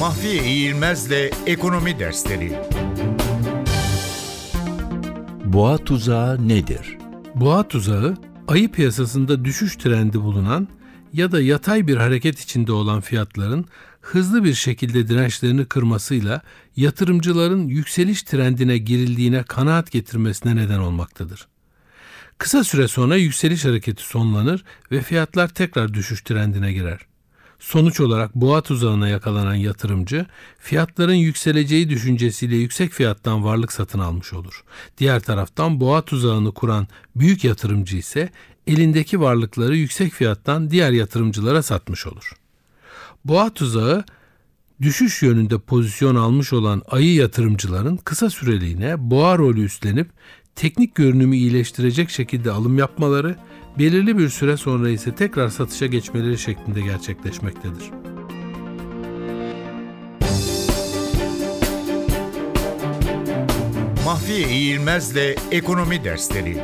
Mahfiye İğilmez'le Ekonomi Dersleri Boğa tuzağı nedir? Boğa tuzağı, ayı piyasasında düşüş trendi bulunan ya da yatay bir hareket içinde olan fiyatların hızlı bir şekilde dirençlerini kırmasıyla yatırımcıların yükseliş trendine girildiğine kanaat getirmesine neden olmaktadır. Kısa süre sonra yükseliş hareketi sonlanır ve fiyatlar tekrar düşüş trendine girer. Sonuç olarak boğa tuzağına yakalanan yatırımcı fiyatların yükseleceği düşüncesiyle yüksek fiyattan varlık satın almış olur. Diğer taraftan boğa tuzağını kuran büyük yatırımcı ise elindeki varlıkları yüksek fiyattan diğer yatırımcılara satmış olur. Boğa tuzağı düşüş yönünde pozisyon almış olan ayı yatırımcıların kısa süreliğine boğa rolü üstlenip teknik görünümü iyileştirecek şekilde alım yapmaları, belirli bir süre sonra ise tekrar satışa geçmeleri şeklinde gerçekleşmektedir. Mahfiye İğilmez'le Ekonomi Dersleri